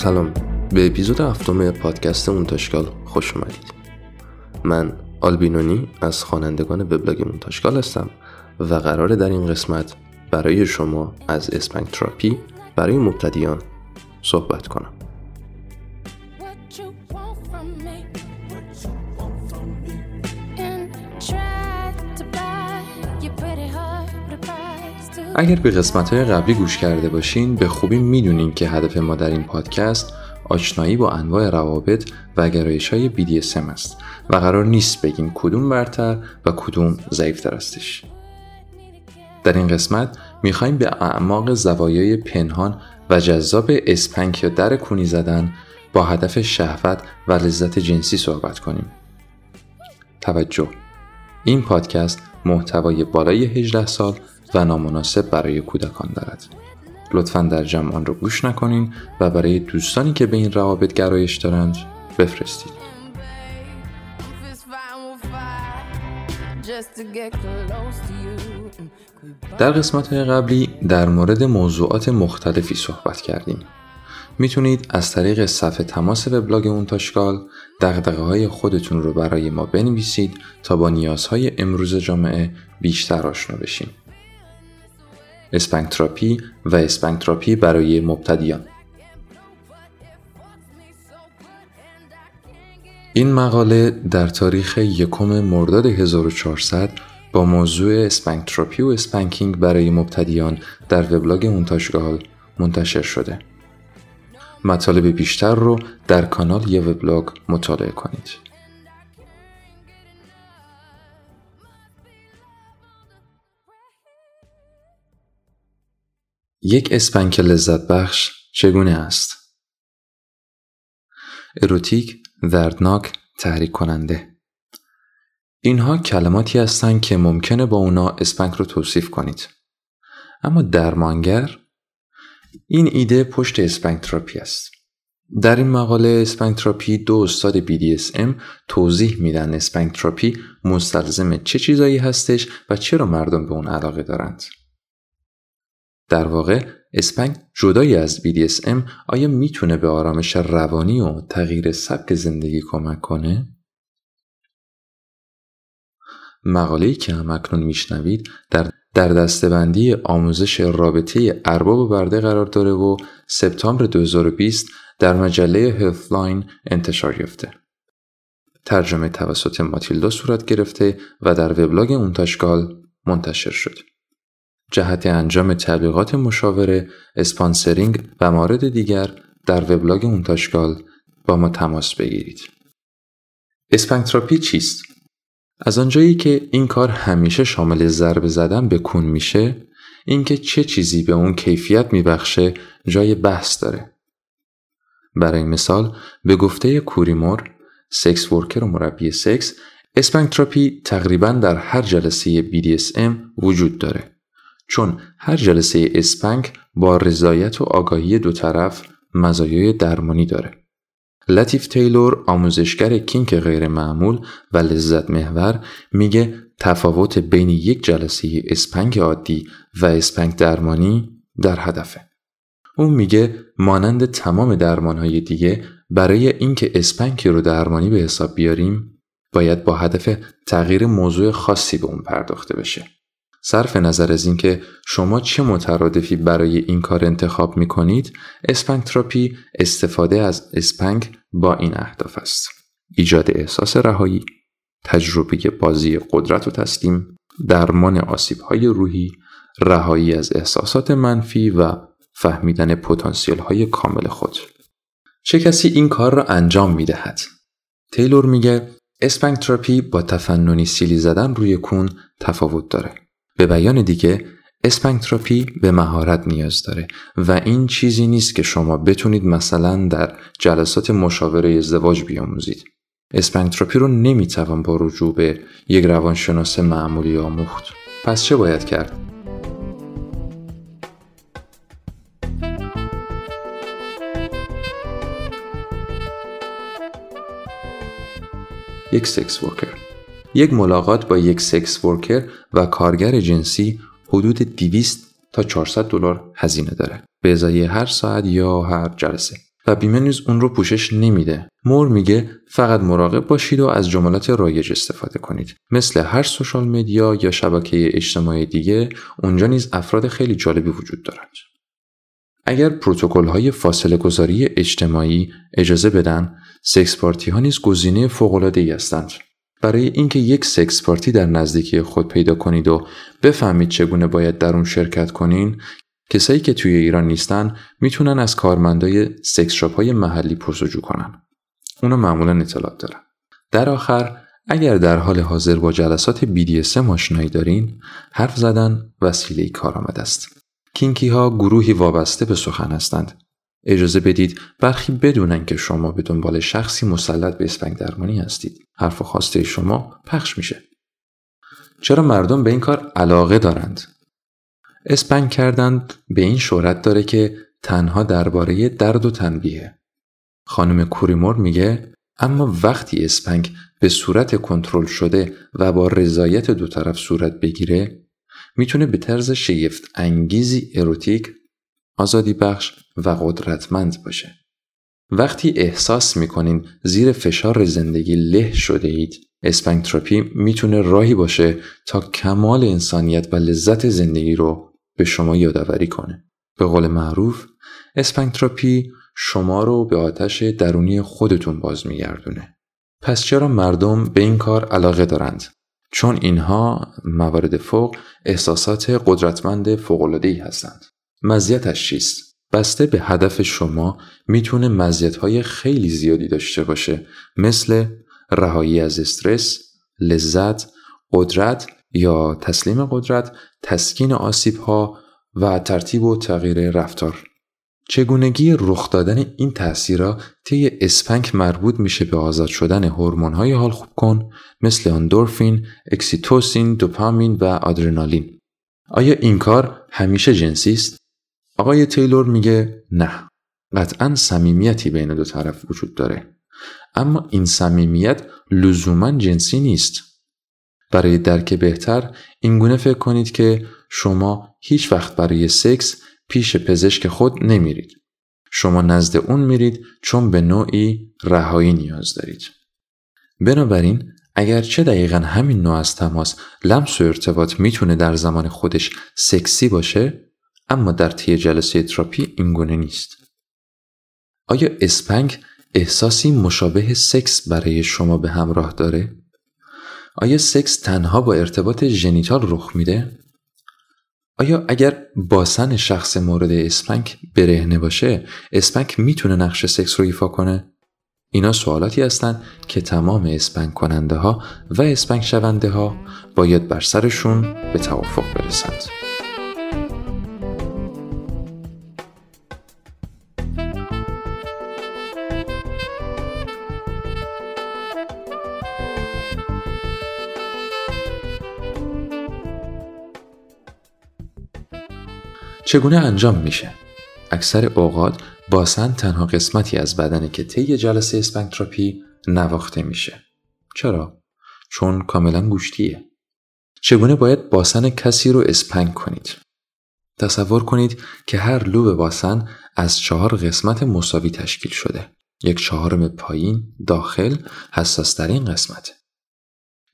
سلام. به اپیزود هفتم پادکست مونتاشکال خوش اومدید. من آلبینونی از خوانندگان وبلاگ مونتاشکال هستم و قراره در این قسمت برای شما از spank therapy برای مبتدیان صحبت کنم. اگر به قسمت های قبلی گوش کرده باشین به خوبی می‌دونین که هدف ما در این پادکست آشنایی با انواع روابط و گرایش های BDSM است و قرار نیست بگیم کدوم برتر و کدوم ضعیفتر استش. در این قسمت می‌خوایم به اعماق زوایای پنهان و جذاب اسپنک یا در کونی زدن با هدف شهوت و لذت جنسی صحبت کنیم. توجه این پادکست محتوای بالای 18 سال و نامناسب برای کودکان دارد. لطفا در جمع آن را گوش نکنین و برای دوستانی که به این روابط گرایش دارند بفرستید. در قسمت قبلی در مورد موضوعات مختلفی صحبت کردیم. می‌تونید از طریق صفحه تماس وبلاگ اونتاشکال دغدغه های خودتون رو برای ما بنویسید تا با نیازهای امروز جامعه بیشتر آشنا بشیم. spank therapy و spank therapy برای مبتدیان این مقاله در تاریخ یکم مرداد 1400 با موضوع spank therapy و spanking برای مبتدیان در وبلاگ مونتاژگال منتشر شده. مطالب بیشتر رو در کانال یا وبلاگ مطالعه کنید. یک spank لذت بخش چگونه است؟ اروتیک، دردناک، تحریک کننده اینها کلماتی هستند که ممکنه با اونا spank رو توصیف کنید. اما درمانگر این ایده پشت spank therapy است. در این مقاله spank therapy دو استاد BDSM توضیح میدن spank therapy مستلزم چه چیزایی هستش و چرا مردم به اون علاقه دارند. در واقع spank جدایی از BDSM آیا می‌تونه به آرامش روانی و تغییر سبک زندگی کمک کنه؟ مقاله‌ای که هم اکنون میشنوید در در دسته‌بندی آموزش رابطه ارباب و برده قرار داره و سپتامبر 2020 در مجله Healthline انتشار یافته. ترجمه توسط ماتیلدا صورت گرفته و در وبلاگ اونتاشگال منتشر شد. جهت انجام تبلیغات مشاوره، sponsoring و مورد دیگر در وبلاگ اونتاشگال با ما تماس بگیرید. spank therapy چیست؟ از آنجایی که این کار همیشه شامل ضربه زدن به کون میشه، اینکه چه چیزی به اون کیفیت میبخشه جای بحث داره. برای مثال به گفته کوریمور، sex worker و مربی سکس، spank therapy تقریبا در هر جلسه BDSM وجود داره. چون هر جلسه spank با رضایت و آگاهی دو طرف مزایای درمانی داره. لطیف تیلور آموزشگر kink غیر معمول و لذت محور میگه تفاوت بین یک جلسه spank عادی و spank درمانی در هدفه. اون میگه مانند تمام درمانهای دیگه برای اینکه spank ی رو درمانی به حساب بیاریم باید با هدف تغییر موضوع خاصی به اون پرداخته بشه. صرف نظر از اینکه شما چه مترادفی برای این کار انتخاب می کنید، spank therapy استفاده از spank با این اهداف است. ایجاد احساس رهایی، تجربه بازی قدرت و تسلیم، درمان آسیب های روحی، رهایی از احساسات منفی و فهمیدن پتانسیل های کامل خود. چه کسی این کار را انجام می دهد؟ تیلور میگه spank therapy با تفننی سیلی زدن روی کون تفاوت داره. به بیان دیگه spank therapy به مهارت نیاز داره و این چیزی نیست که شما بتونید مثلا در جلسات مشاوره ازدواج بیاموزید. spank therapy رو نمی‌توان با رجوع به یک روانشناس معمولی آموخت. پس چه باید کرد؟ یک sex worker یک ملاقات با یک سکس ورکر و کارگر جنسی حدود 200 تا 400 دلار هزینه داره به ازای هر ساعت یا هر جلسه و بیمه نیز اون رو پوشش نمیده. مور میگه فقط مراقب باشید و از جملات رایج استفاده کنید. مثل هر سوشال مدیا یا شبکه اجتماعی دیگه اونجا نیز افراد خیلی جالبی وجود دارند. اگر پروتکل های فاصله گذاری اجتماعی اجازه بدن، سکس پارتی ها نیز گزینه فوق العاده هستند. برای اینکه یک سکس پارتی در نزدیکی خود پیدا کنید و بفهمید چگونه باید در اون شرکت کنین کسایی که توی ایران نیستن می‌تونن از کارمندای سکس شاپ های محلی پرسجو کنن. اونا معمولا اطلاعات دارن. در آخر اگر در حال حاضر با جلسات BDSM آشنایی دارین، حرف زدن وسیله کارآمد است. کینکی ها گروهی وابسته به سخن هستند. اجازه بدید برخی بدونن که شما به دنبال شخصی مسلط به spank درمانی هستید. حرف و خواسته شما پخش میشه. چرا مردم به این کار علاقه دارند؟ spank کردن به این شهرت داره که تنها درباره درد و تنبیهه. خانم کوریمور میگه اما وقتی spank به صورت کنترل شده و با رضایت دو طرف صورت بگیره می‌تونه به طرز شگفت انگیزی اروتیک آزادی بخش و قدرتمند باشه. وقتی احساس می‌کنین زیر فشار زندگی له شده اید spank therapy می‌تونه راهی باشه تا کمال انسانیت و لذت زندگی رو به شما یادآوری کنه. به قول معروف spank therapy شما رو به آتش درونی خودتون باز میگردونه. پس چرا مردم به این کار علاقه دارند؟ چون اینها موارد فوق احساسات قدرتمند فوق‌العاده‌ای هستند. مزیتش چیست؟ بسته به هدف شما می‌تونه مزیت‌های خیلی زیادی داشته باشه مثل رهایی از استرس، لذت، قدرت یا تسلیم قدرت، تسکین آسیب ها و ترتیب و تغییر رفتار. چگونگی رخ دادن این تأثیرها طی اسپنک مربوط میشه به آزاد شدن های حال خوب کن مثل اندورفین، اکسیتوسین، دوپامین و آدرنالین. آیا این کار همیشه جنسی است؟ آقای تیلور میگه نه. قطعا صمیمیتی بین دو طرف وجود داره. اما این صمیمیت لزوما جنسی نیست. برای درک بهتر اینگونه فکر کنید که شما هیچ وقت برای سکس پیش پزشک خود نمیرید. شما نزد اون میرید چون به نوعی رهایی نیاز دارید. بنابراین چه دقیقا همین نوع از تماس لمس و ارتباط می‌تونه در زمان خودش سکسی باشه اما در طی جلسه تراپی اینگونه نیست. آیا spank احساسی مشابه سکس برای شما به همراه داره؟ آیا سکس تنها با ارتباط genital رخ میده؟ آیا اگر باسن شخص مورد spank برهنه باشه spank می‌تونه نقش سکس رو ایفا کنه؟ اینا سوالاتی هستند که تمام spank کننده ها و spank شونده ها باید بر سرشون به توافق برسند. چگونه انجام میشه؟ اکثر اوقات باسن تنها قسمتی از بدنه که طی جلسه spank therapy نواخته میشه. چرا؟ چون کاملا گوشتیه. چگونه باید باسن کسی رو spank کنید؟ تصور کنید که هر لوب باسن از چهار قسمت مساوی تشکیل شده. یک چهارم پایین داخل حساسترین قسمته.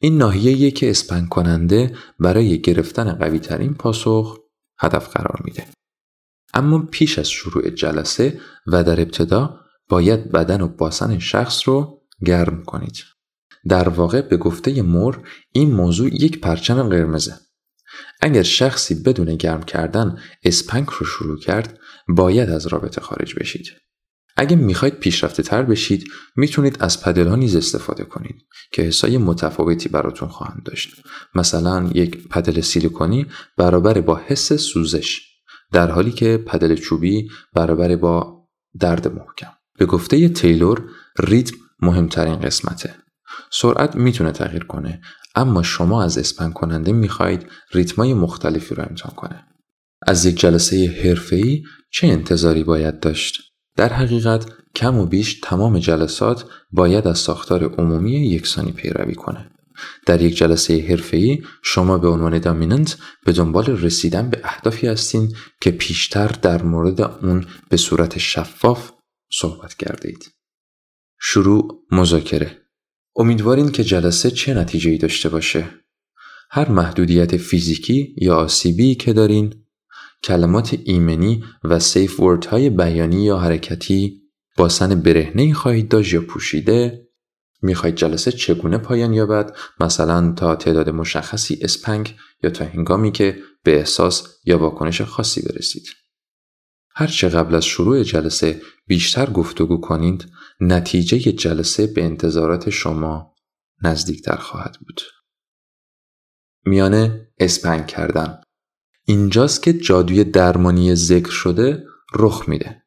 این ناحیه که spank کننده برای گرفتن قوی ترین پاسخ هدف قرار میده. اما پیش از شروع جلسه و در ابتدا باید بدن و باسن شخص رو گرم کنید. در واقع به گفته مور این موضوع یک پرچم قرمزه. اگر شخصی بدون گرم کردن اسپنک رو شروع کرد باید از رابطه خارج بشید. اگه می‌خواید پیشرفته تر بشید می‌تونید از پدل ها نیز استفاده کنید که حسای متفاوتی براتون خواهند داشت. مثلا یک پدل سیلیکونی برابر با حس سوزش در حالی که پدل چوبی برابر با درد محکم. به گفته تیلور ریتم مهمترین قسمته. سرعت می‌تونه تغییر کنه اما شما از اسپن کننده می‌خواهید ریتمای مختلفی رو امتحان کنه. از یک جلسه حرفه‌ای چه انتظاری باید داشت؟ در حقیقت کم و بیش تمام جلسات باید از ساختار عمومی یکسانی پیروی کنه. در یک جلسه حرفه‌ای شما به عنوان دامیننت به دنبال رسیدن به اهدافی هستین که پیشتر در مورد اون به صورت شفاف صحبت کردید. شروع مذاکره امیدوارین که جلسه چه نتیجه ای داشته باشه. هر محدودیت فیزیکی یا آسیبی که دارین کلمات ایمنی و سیف ورد های بیانی یا حرکتی با سن برهنه خواهید داشت یا پوشیده می‌خواهید جلسه چگونه پایان یابد؟ مثلا تا تعداد مشخصی اسپنگ یا تا هنگامی که به احساس یا واکنش خاصی برسید. هرچه قبل از شروع جلسه بیشتر گفتگو کنید نتیجه جلسه به انتظارات شما نزدیکتر خواهد بود. میانه اسپنگ کردن. اینجاست که جادوی درمانی ذکر شده رخ میده.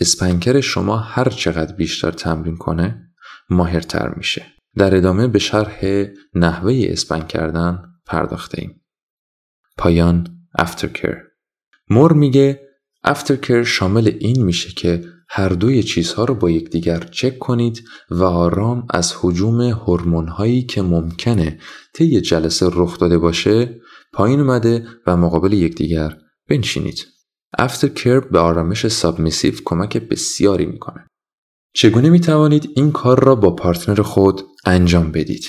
اسپنکر شما هر چقدر بیشتر تمرین کنه ماهرتر میشه. در ادامه به شرح نحوه اسپنگ کردن پرداخته ایم. پایان افترکر مور میگه افترکر شامل این میشه که هر دوی چیزها رو با یکدیگر چک کنید و آرام از حجوم هورمون هایی که ممکنه طی جلسه رخ داده باشه پایین اومده و مقابل یکدیگر بنشینید. aftercare به آرامش submissive کمک بسیاری می‌کنه. چگونه می توانید این کار را با partner خود انجام بدید؟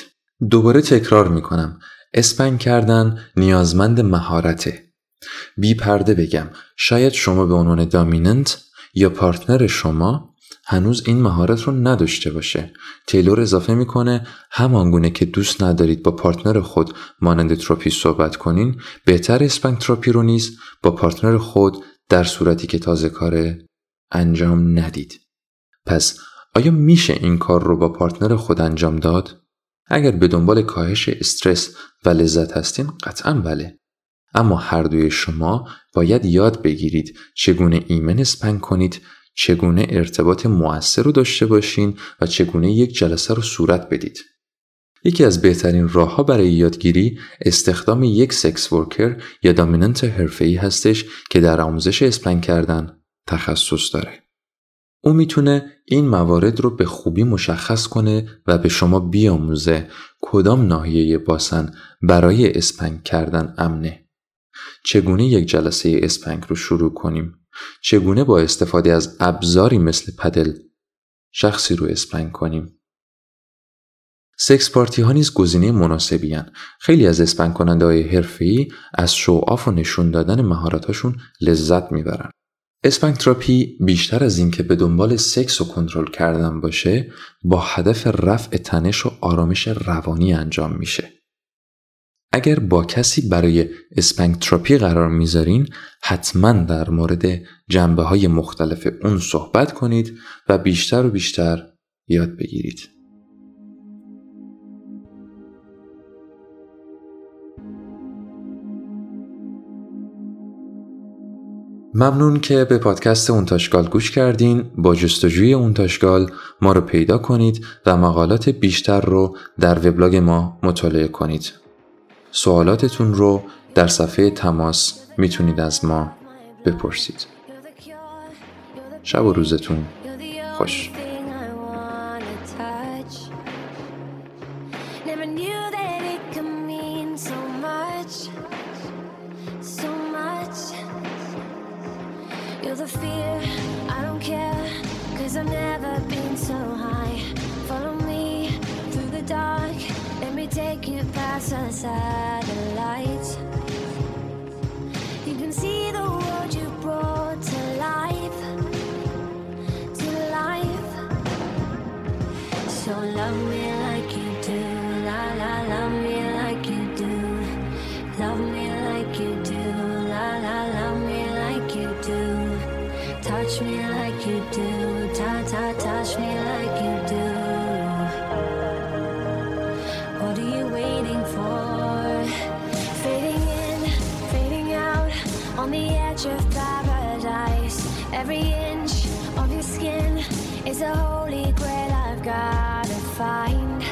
دوباره تکرار می کنم. spank کردن نیازمند مهارته. بی پرده بگم شاید شما به عنوان dominant یا partner شما هنوز این مهارت رو نداشته باشه. تیلور اضافه می‌کنه همانگونه که دوست ندارید با partner خود مانند تراپی صحبت کنین بهتر spank therapy رو نیز با partner خود در صورتی که تازه کاره انجام ندید. پس آیا میشه این کار رو با partner خود انجام داد؟ اگر به دنبال کاهش استرس و لذت هستین قطعا بله. اما هر دوی شما باید یاد بگیرید چگونه ایمن spank کنید چگونه ارتباط موثر رو داشته باشین و چگونه یک جلسه رو صورت بدید. یکی از بهترین راهها برای یادگیری استخدام یک سکس ورکر یا دامیننت حرفه‌ای هستش که در آموزش اسپنگ کردن تخصص داره. او می‌تونه این موارد رو به خوبی مشخص کنه و به شما بیاموزه کدام ناحیه باسن برای اسپنگ کردن امنه. چگونه یک جلسه اسپنگ رو شروع کنیم چگونه با استفاده از ابزاری مثل پدل شخصی رو spank کنیم sex party ها نیز گزینه مناسبی هن. خیلی از spank کننده های حرفه‌ای از show off و نشون دادن مهارتاشون لذت می‌برن. spank therapy بیشتر از اینکه به دنبال سکس و کنترل کردن باشه با هدف رفع تنش و آرامش روانی انجام میشه. اگر با کسی برای spank therapy قرار می‌ذارین حتما در مورد جنبه های مختلف اون صحبت کنید و بیشتر و بیشتر یاد بگیرید. ممنون که به پادکست اونتاشگال گوش کردین با جستجوی اونتاشگال ما رو پیدا کنید و مقالات بیشتر رو در وبلاگ ما مطالعه کنید سوالاتتون رو در صفحه تماس می‌تونید از ما بپرسید. شب و روزتون خوش. Edge of paradise. Every inch of your skin is a holy grail I've gotta find.